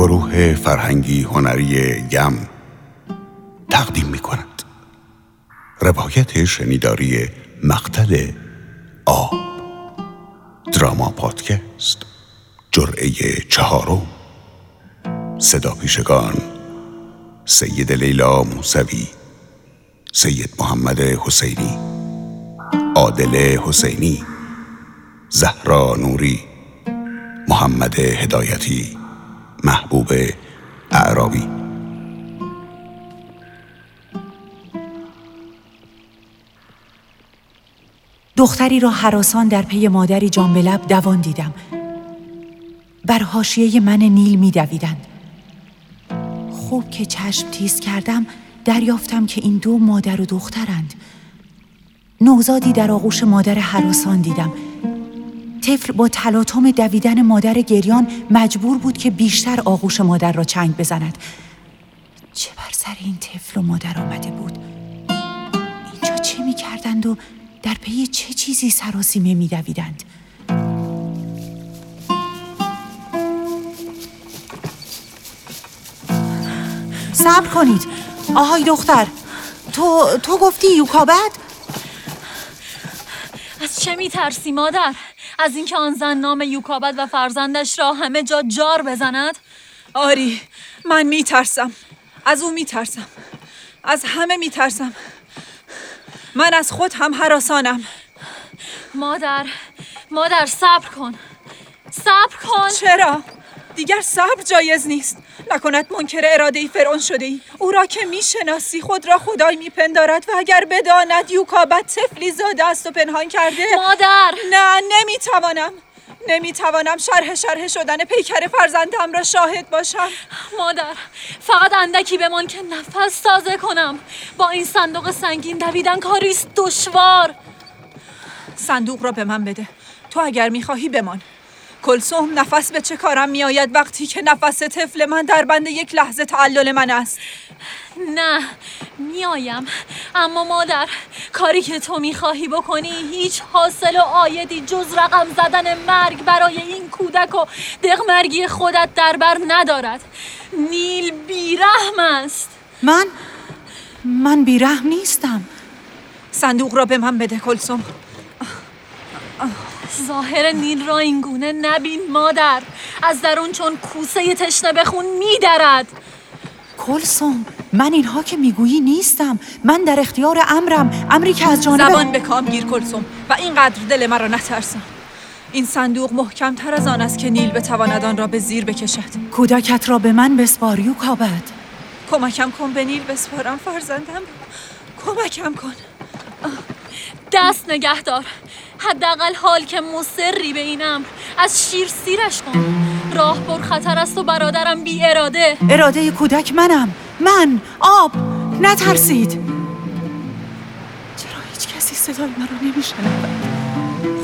گروه فرهنگی هنری یم تقدیم می کند روایت شنیداری مقتل آب. دراما پادکست. جرعه چهارم. صدا پیشگان. سید لیلا موسوی. سید محمد حسینی. عادل حسینی. زهرا نوری. محمد هدایتی. محبوب اعرابی. دختری را حراسان در پی مادری جان لب دوان دیدم. بر حاشیه من نیل می دویدند. خوب که چشم تیز کردم دریافتم که این دو مادر و دخترند. نوزادی در آغوش مادر حراسان دیدم. طفل با تلاطم دویدن مادر گریان مجبور بود که بیشتر آغوش مادر را چنگ بزند. چه بر سر این طفل و مادر آمده بود؟ اینجا چه می کردند و در پی چه چیزی سراسیمه می دویدند صبر کنید. آهای دختر تو تو گفتی یوکابد؟ از چه میترسی مادر؟ از اینکه آن زن نام یوکابد و فرزندش را همه جا جار بزند؟ آری من میترسم. از او میترسم. از همه میترسم. من از خود هم حراسانم. مادر مادر صبر کن. صبر کن. چرا؟ دیگر صبر جایز نیست. نکند منکر اراده فرعون شده ای او را که می‌شناسی خود را خدای میپندارد و اگر بداند یوکابت طفلی زاده است و پنهان کرده. مادر. نه. نمی‌توانم نمی‌توانم شرح شرح شدن پیکر فرزندم را شاهد باشم. مادر فقط اندکی بمان که نفس تازه کنم. با این صندوق سنگین دویدن کاریست دشوار. صندوق را به من بده. تو اگر می‌خواهی بمان. کلسوم نفس به چه کارم میآید وقتی که نفس طفل من در بند یک لحظه تعلل من است؟ نه میایم اما مادر کاری که تو می‌خواهی بکنی هیچ حاصل و آیدی جز رقم زدن مرگ برای این کودک و دقمرگی خودت در بر ندارد. نیل بیرحم است. من؟ من بیرحم نیستم. صندوق را به من بده کلسوم ظاهر نیل را اینگونه نبین مادر. از درون چون کوسه تشنه بخون میدرد. کلسوم من اینها که می‌گویی نیستم. من در اختیار امرم. امری که از جانب زبان به کام گیر کلسوم و اینقدر دل مرا نترسان. این صندوق محکم تر از آن است که نیل بتواند آن را به زیر بکشد. کودکت را به من بسپار یوکابد کمکم کن به نیل بسپارم فرزندم. کمکم کن. دست نگهدار. حداقل حال که مصری به این امر از شیر سیرش کن. راه پر خطر است و برادرم بی اراده. اراده کودک منم. من آب. نترسید. چرا هیچ کسی صدای مرا نمیشنود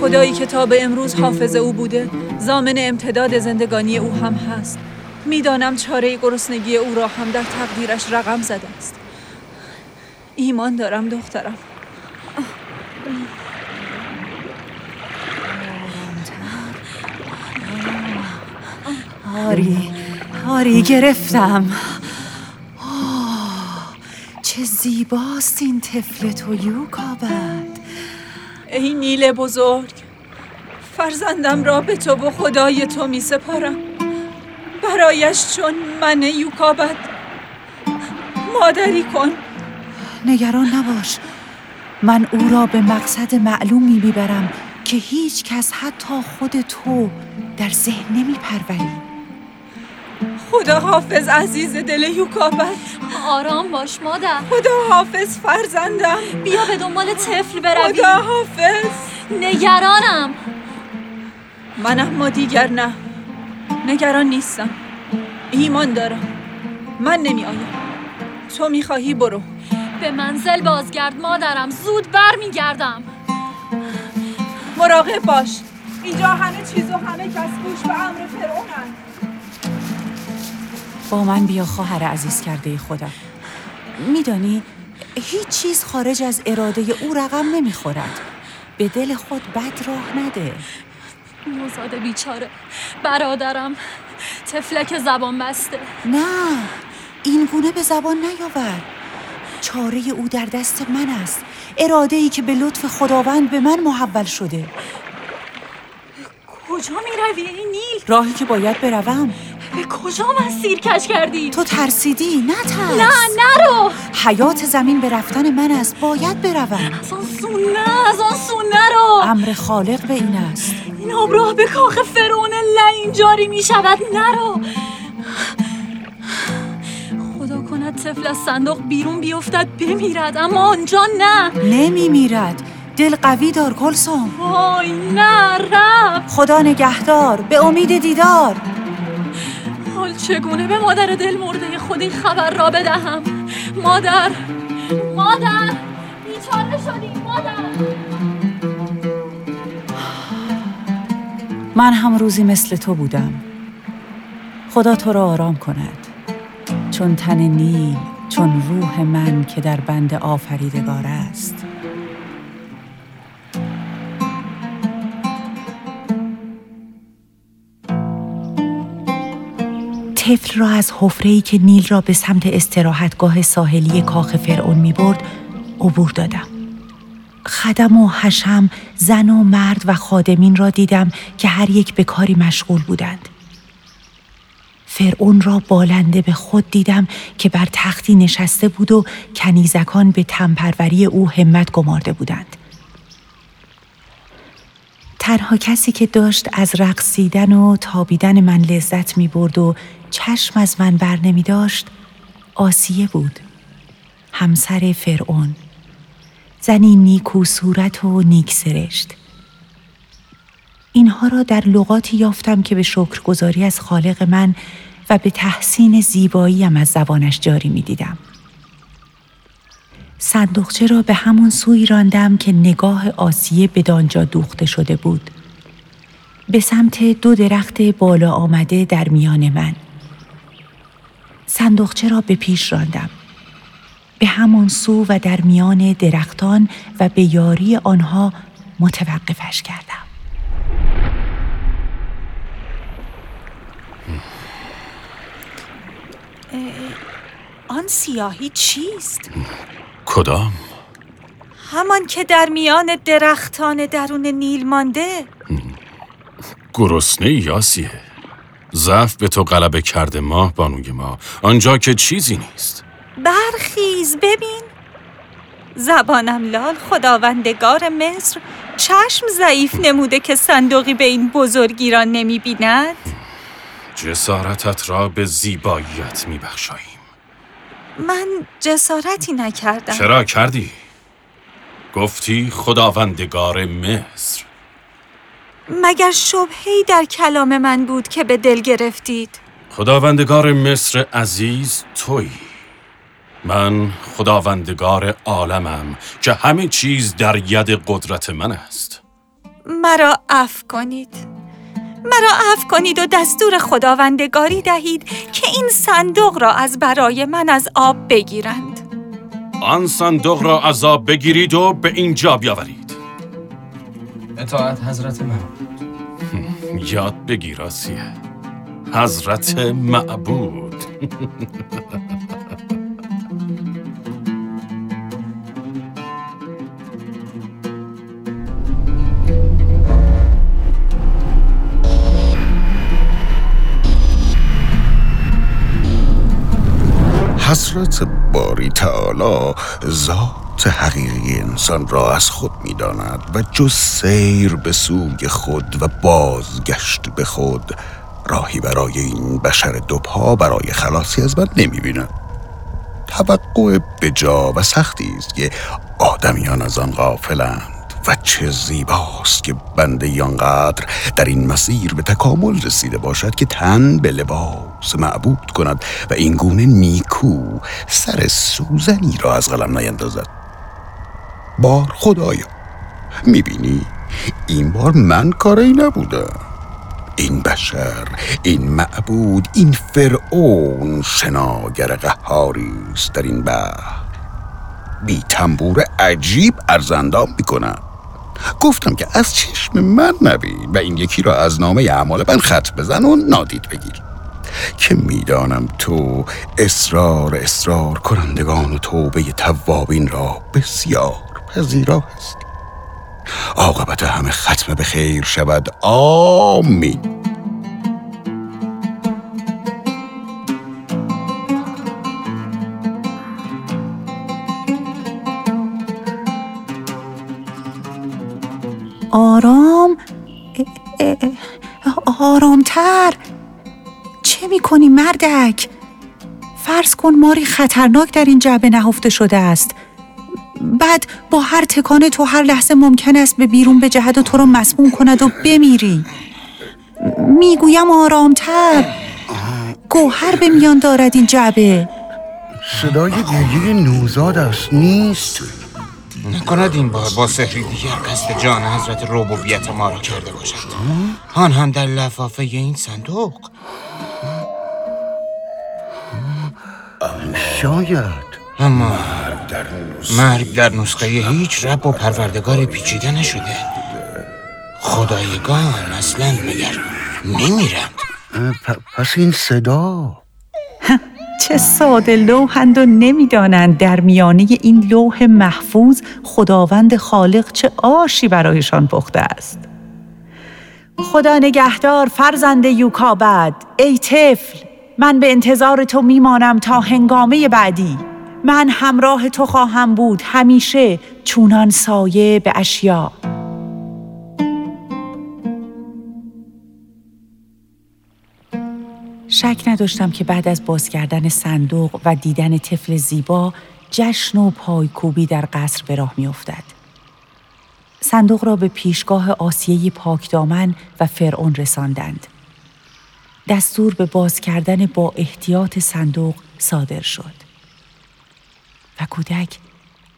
خدایی که تا به امروز حافظ او بوده زامن امتداد زندگانی او هم هست. می‌دانم چاره گرسنگی او را هم در تقدیرش رقم زده است. ایمان دارم دخترم. آری آری گرفتم. آه چه زیباست این طفل تو یوکابد. ای نیل بزرگ فرزندم را به تو و خدای تو می سپارم. برایش چون من یوکابد. مادری کن. نگران نباش. من او را به مقصد معلومی می‌برم که هیچ کس حتی خود تو در ذهن نمی پروری خدا حافظ عزیز دل یوکابت آرام باش مادر. خدا حافظ فرزندم. بیا به دنبال طفل برویم. خدا حافظ نگرانم. من اما دیگر نه. نگران نیستم. ایمان دارم. من نمی آیم تو می‌خواهی برو. به منزل بازگرد مادرم. زود برمیگردم. مراقب باش. اینجا همه چیز و همه کس گوش به امر فرعونند با من بیا خواهر عزیز کرده خودم میدانی هیچ چیز خارج از اراده او رقم نمی‌خورد. به دل خود بد راه نده. نوزاد بیچاره برادرم تفلک زبان بسته. نه این گونه به زبان نیاور. چاره او در دست من است. اراده ای که به لطف خداوند به من محول شده. کجا می روی این نیل؟ راهی که باید بروم. به کجا مسیر کش کردی؟ تو ترسیدی نه ترس. نه نرو. حیات زمین به رفتن من است. باید بروم. از آن سو نه از آن سو نرو امر خالق به این است. این آب راه به کاخ فرعون لعین جاری می شود. نرو. خدا کند طفل از صندوق بیرون بیفتد بمیرد. اما آنجا نه. نمی میرد. دل قوی دار کلسوم وای نه رب. خدا نگهدار. به امید دیدار. حال چگونه به مادر دل مرده خود این خبر را بدهم؟ مادر مادر بیچاره شدیم مادر. من هم روزی مثل تو بودم. خدا تو را آرام کند. چون تن نیل چون روح من که در بند آفریدگار است. طفل را از حفره‌ای که نیل را به سمت استراحتگاه ساحلی کاخ فرعون می برد عبور دادم. خدم و حشم زن و مرد و خادمین را دیدم که هر یک به کاری مشغول بودند. فرعون را بالنده به خود دیدم که بر تختی نشسته بود و کنیزکان به تنپروری او همت گمارده بودند. تنها کسی که داشت از رقصیدن و تابیدن من لذت می برد و چشم از من بر نمی داشت آسیه بود همسر فرعون زنی نیکو صورت و نیک سرشت اینها را در لغاتی یافتم که به شکرگزاری از خالق من و به تحسین زیباییم از زبانش جاری می دیدم. صندوقچه را به همون سوی راندم که نگاه آسیه به دانجا دوخته شده بود. به سمت دو درخت بالا آمده در میان من. صندوقچه را به پیش راندم. به همان سو و در میان درختان و به یاری آنها متوقفش کردم. آن سیاهی چیست؟ کدام؟ همان که در میان درختان درون نیل مانده گرسنه یاسیه ضعف به تو غلبه کرده ماه بانوی ما. آنجا که چیزی نیست. برخیز ببین. زبانم لال خداوندگار مصر. چشم ضعیف نموده که صندوقی به این بزرگی را نمی بیند جسارتت را به زیباییت میبخشاییم. من جسارتی نکردم. چرا کردی؟ گفتی خداوندگار مصر. مگر شبهی در کلام من بود که به دل گرفتید؟ خداوندگار مصر عزیز تویی. من خداوندگار عالمم که همه چیز در ید قدرت من است. مرا عفو کنید. مرا عفو کنید و دستور خداوندگاری دهید که این صندوق را از برای من از آب بگیرند. آن صندوق را از آب بگیرید و به اینجا بیاورید. اطاعت حضرت من. یاد بگیر آسیه. حضرت معبود. حضرت باری تعالی ذات حقیقی انسان را از خود می داند و جز سیر به سوی خود و بازگشت به خود راهی برای این بشر دوپا برای خلاصی از من نمی بیند توقع بجا و سختی است که آدمیان از آن غافلند و چه زیباست که بنده آنقدر در این مسیر به تکامل رسیده باشد که تن به لباس معبود کند و این گونه نیکو سر سوزنی را از قلم نیندازد. بار خدایا. می‌بینی؟ این بار من کاری نبودم این بشر این معبود این فرعون شناگر قهاری است در این بحر. بی تنبور عجیب ارزندام می‌کنم گفتم که از چشم من نبی و این یکی را از نامه اعمال من خط بزن و نادید بگیر. که می‌دانم تو اصرار اصرار کنندگان و توبه توابین را بسیار پذیرا هستی عاقبت همه ختم به خیر شود. آمین. آرام؟ آرامتر. چه می‌کنی مردک؟ فرض کن ماری خطرناک در این جعبه نهفته شده است. بعد با هر تکانه تو هر لحظه ممکن است به بیرون بجهد و تو را مسموم کند و بمیری. می‌گویم آرامتر. گوهر به میان دارد این جعبه. صدای گریه نوزاد است. نیست. نکند این بار با سحری دیگر قصد جان حضرت ربوبیت ما را کرده باشد. آن هم در لفافه این صندوق. شاید. اما مرگ در نسخه هیچ رب و پروردگار پیچیده نشده. خدایگان اصلا مگر نمیرند؟ پس این صدا؟ چه ساده لوحند و نمی‌دانند در میانه این لوح محفوظ خداوند خالق چه آشی برایشان پخته است. خدا نگهدار فرزند یوکابد ای طفل من به انتظار تو میمانم تا هنگامه بعدی. من همراه تو خواهم بود همیشه چونان سایه به اشیا شک نداشتم که بعد از باز کردن صندوق و دیدن طفل زیبا جشن و پایکوبی در قصر به راه میافتد. صندوق را به پیشگاه آسیه پاکدامن و فرعون رساندند. دستور به باز کردن با احتیاط صندوق صادر شد. و کودک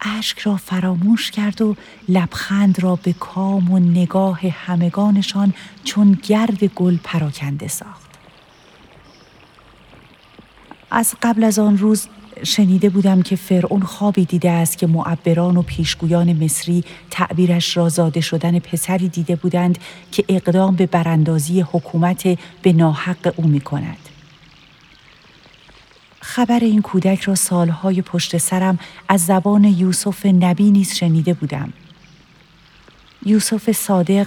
اشک را فراموش کرد و لبخند را به کام و نگاه همگانشان چون گرد گل پراکنده ساخت. از قبل از آن روز شنیده بودم که فرعون خوابی دیده است که معبران و پیشگویان مصری تعبیرش را زاده شدن پسری دیده بودند که اقدام به براندازی حکومت به ناحق او می کند. خبر این کودک را سالهای پشت سرم از زبان یوسف نبی نیز شنیده بودم. یوسف صادق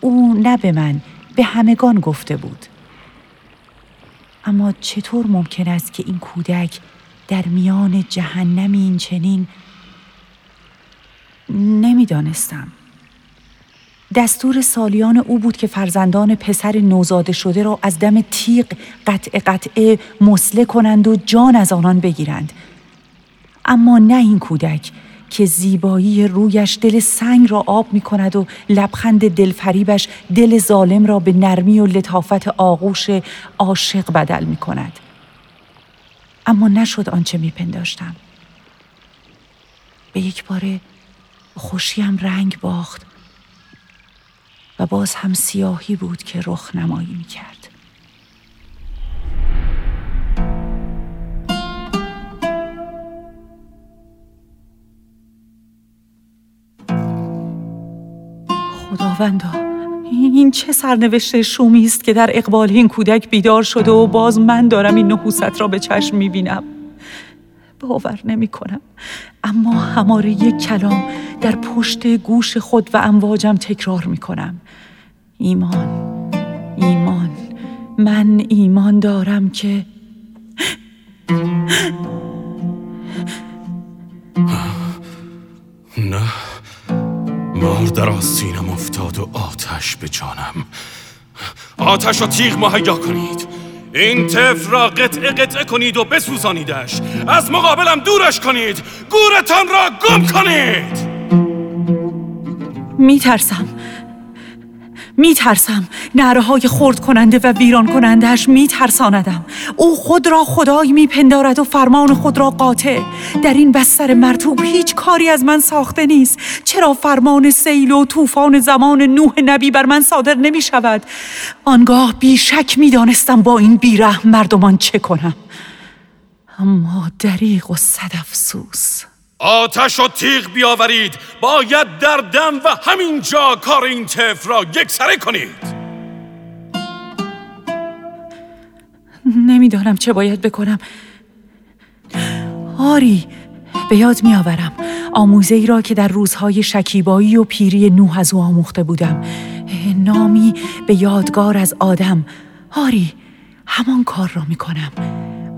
او نه به من به همگان گفته بود. اما چطور ممکن است که این کودک در میان جهنمی این چنین نمی‌دانستم دستور سالیان او بود که فرزندان پسر نوزاده شده را از دم تیغ قطع قطعه مسله کنند و جان از آنان بگیرند اما نه این کودک که زیبایی رویش دل سنگ را آب می کند و لبخند دلفریبش دل ظالم را به نرمی و لطافت آغوش عاشق بدل می کند. اما نشد آنچه می پنداشتم. به یک باره خوشیم رنگ باخت و باز هم سیاهی بود که رخ نمایی می کرد. خداوندا این چه سرنوشت شومی است که در اقبال این کودک بیدار شده و باز من دارم این نحوست را به چشم می‌بینم باور نمی کنم اما هماره یک کلام در پشت گوش خود و امواجم تکرار می کنم ایمان ایمان من ایمان دارم که نه مار در آستینم افتاد و آتش به جانم. آتش و تیغ مهیا کنید. این طفل را قطعه قطعه کنید و بسوزانیدش. از مقابلم دورش کنید. گورتان را گم کنید. میترسم. می ترسم نره های خورد کننده و ویران کنندهش می ترساندم او خود را خدای می پندارد و فرمان خود را قاطع. در این بستر مرتوب هیچ کاری از من ساخته نیست. چرا فرمان سیل و طوفان زمان نوح نبی بر من صادر نمی شود آنگاه بیشک می دانستم با این بیرحم مردمان چه کنم. اما دریغ و صد افسوس. آتش و تیغ بیاورید باید در دم و همین جا کار این طفل را یک سره کنید. نمی‌دانم چه باید بکنم. آری به یاد میآورم آموزه ای را که در روزهای شکیبایی و پیری نوح از او آموخته بودم. نامی به یادگار از آدم. آری همان کار را می کنم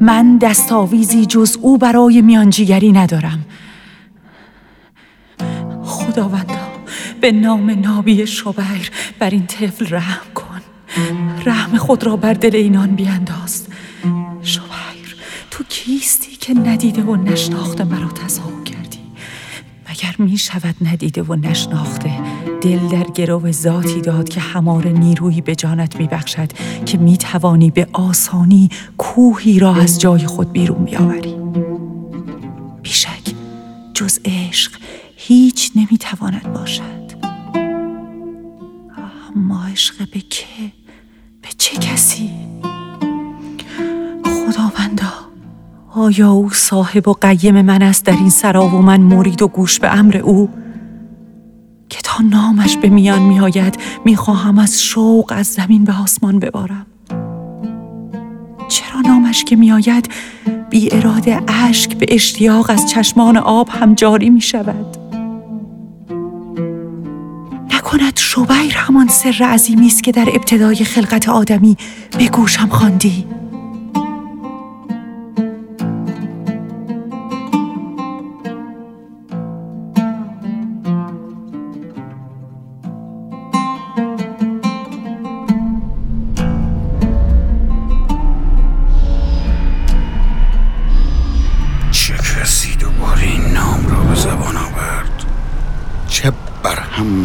من دستاویزی جز او برای میانجیگری ندارم. خداوندا به نام نابی شبیر بر این طفل رحم کن. رحم خود را بر دل اینان بیانداز شبیر تو کیستی که ندیده و نشناخته مرا تصاحب کردی؟ مگر می شود ندیده و نشناخته دل در گرو ذاتی داد که همار نیرویی به جانت می بخشد که می توانی به آسانی کوهی را از جای خود بیرون بیاوری؟ بیشک جز عشق هیچ نمی تواند باشد اما عشق به که؟ به چه کسی؟ خداوندا آیا او صاحب و قیم من است در این سرا و من مرید و گوش به امر او؟ که تا نامش به میان می خواهم از شوق از زمین به آسمان ببارم چرا نامش که می آید بی اراده اشک به اشتیاق از چشمان آب هم جاری می شود نکند شبیر همان سر عظیمی است که در ابتدای خلقت آدمی به گوشم خواندی.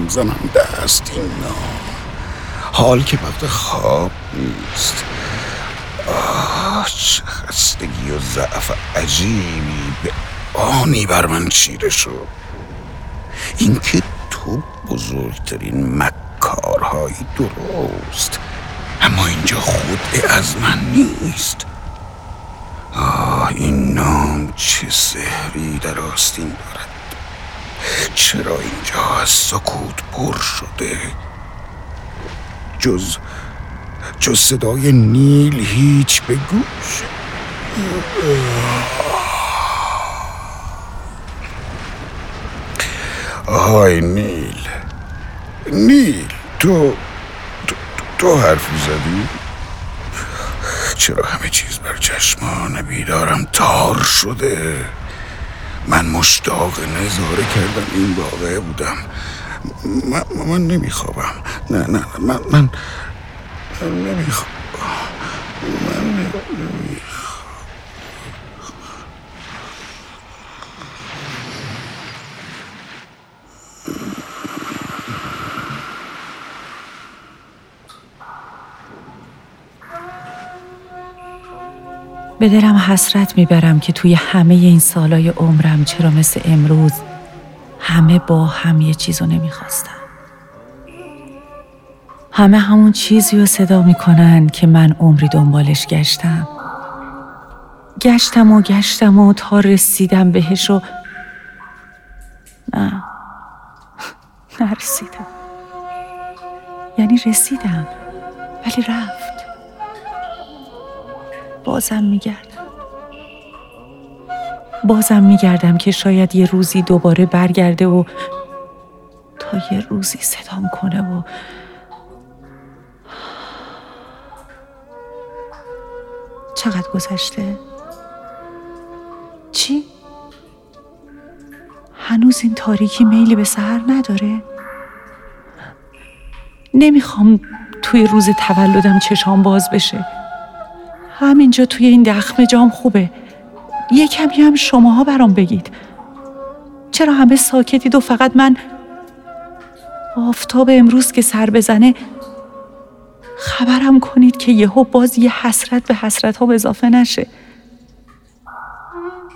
زننده است این نام حال که وقت خواب نیست. آه چه خستگی و ضعف عجیبی به آنی بر من چیره شد. اینکه تو بزرگترین مکارهایی درست اما اینجا خود از من نیست. آه این نام چه سحری در آستین چرا اینجا سکوت پر شده؟ جز جز صدای نیل هیچ به گوش. آهای نیل. نیل تو تو, تو حرف زدی؟ چرا همه چیز بر چشمان بیدارم تار شده؟ من مشتاق نظاره کردم. این واقعه بودم. من, من نمیخوابم. نه نه من من, نمیخوابم من نمیخوابم به دلم حسرت می‌برم که توی همه این سالای عمرم چرا مثل امروز همه با هم یه چیزو نمی‌خواستم همه همون چیزی رو صدا می‌کنن که من عمری دنبالش گشتم. گشتم و گشتم و تا رسیدم بهش و نه نرسیدم. یعنی رسیدم ولی رفت. بازم میگردم بازم میگردم که شاید یه روزی دوباره برگرده و تا یه روزی صدام کنه و چقدر گذشته؟ چی؟ هنوز این تاریکی میلی به سهر نداره؟ نمی‌خوام توی روز تولدم چشام باز بشه همینجا توی این دخم جام خوبه. یه کمی هم شماها برام بگید. چرا همه ساکتید و فقط من آفتاب امروز که سر بزنه خبرم کنید که یهو باز یه حسرت به حسرت ها اضافه نشه.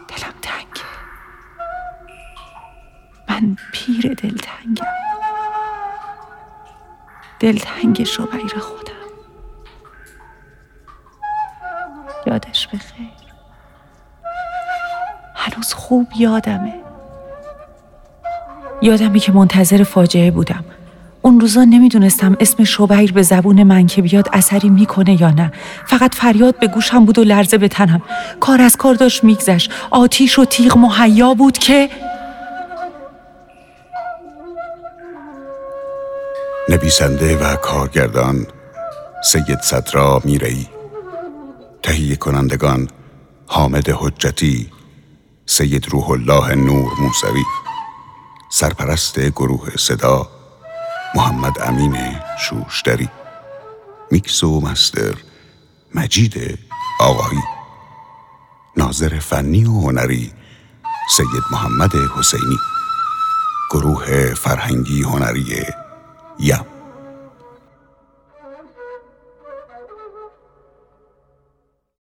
دلم تنگه. من پیر دلتنگم. دلتنگ شبیر خودم. خوب یادمه. یادمی که منتظر فاجعه بودم. اون روزا نمی‌دونستم اسم شبیر به زبون من که بیاد اثری می‌کنه یا نه. فقط فریاد به گوشم بود و لرزه به تنم. کار از کار داشت میگذشت. آتیش و تیغ مهیا بود که نویسنده و کارگردان سید صدرا میرئی تهیه کنندگان حامد حجتی سید روح الله نور موسوی. سرپرست گروه صدا محمد امین شوشتری. میکس و مستر مجید آقایی. ناظر فنی و هنری سید محمد حسینی. گروه فرهنگی هنری یم.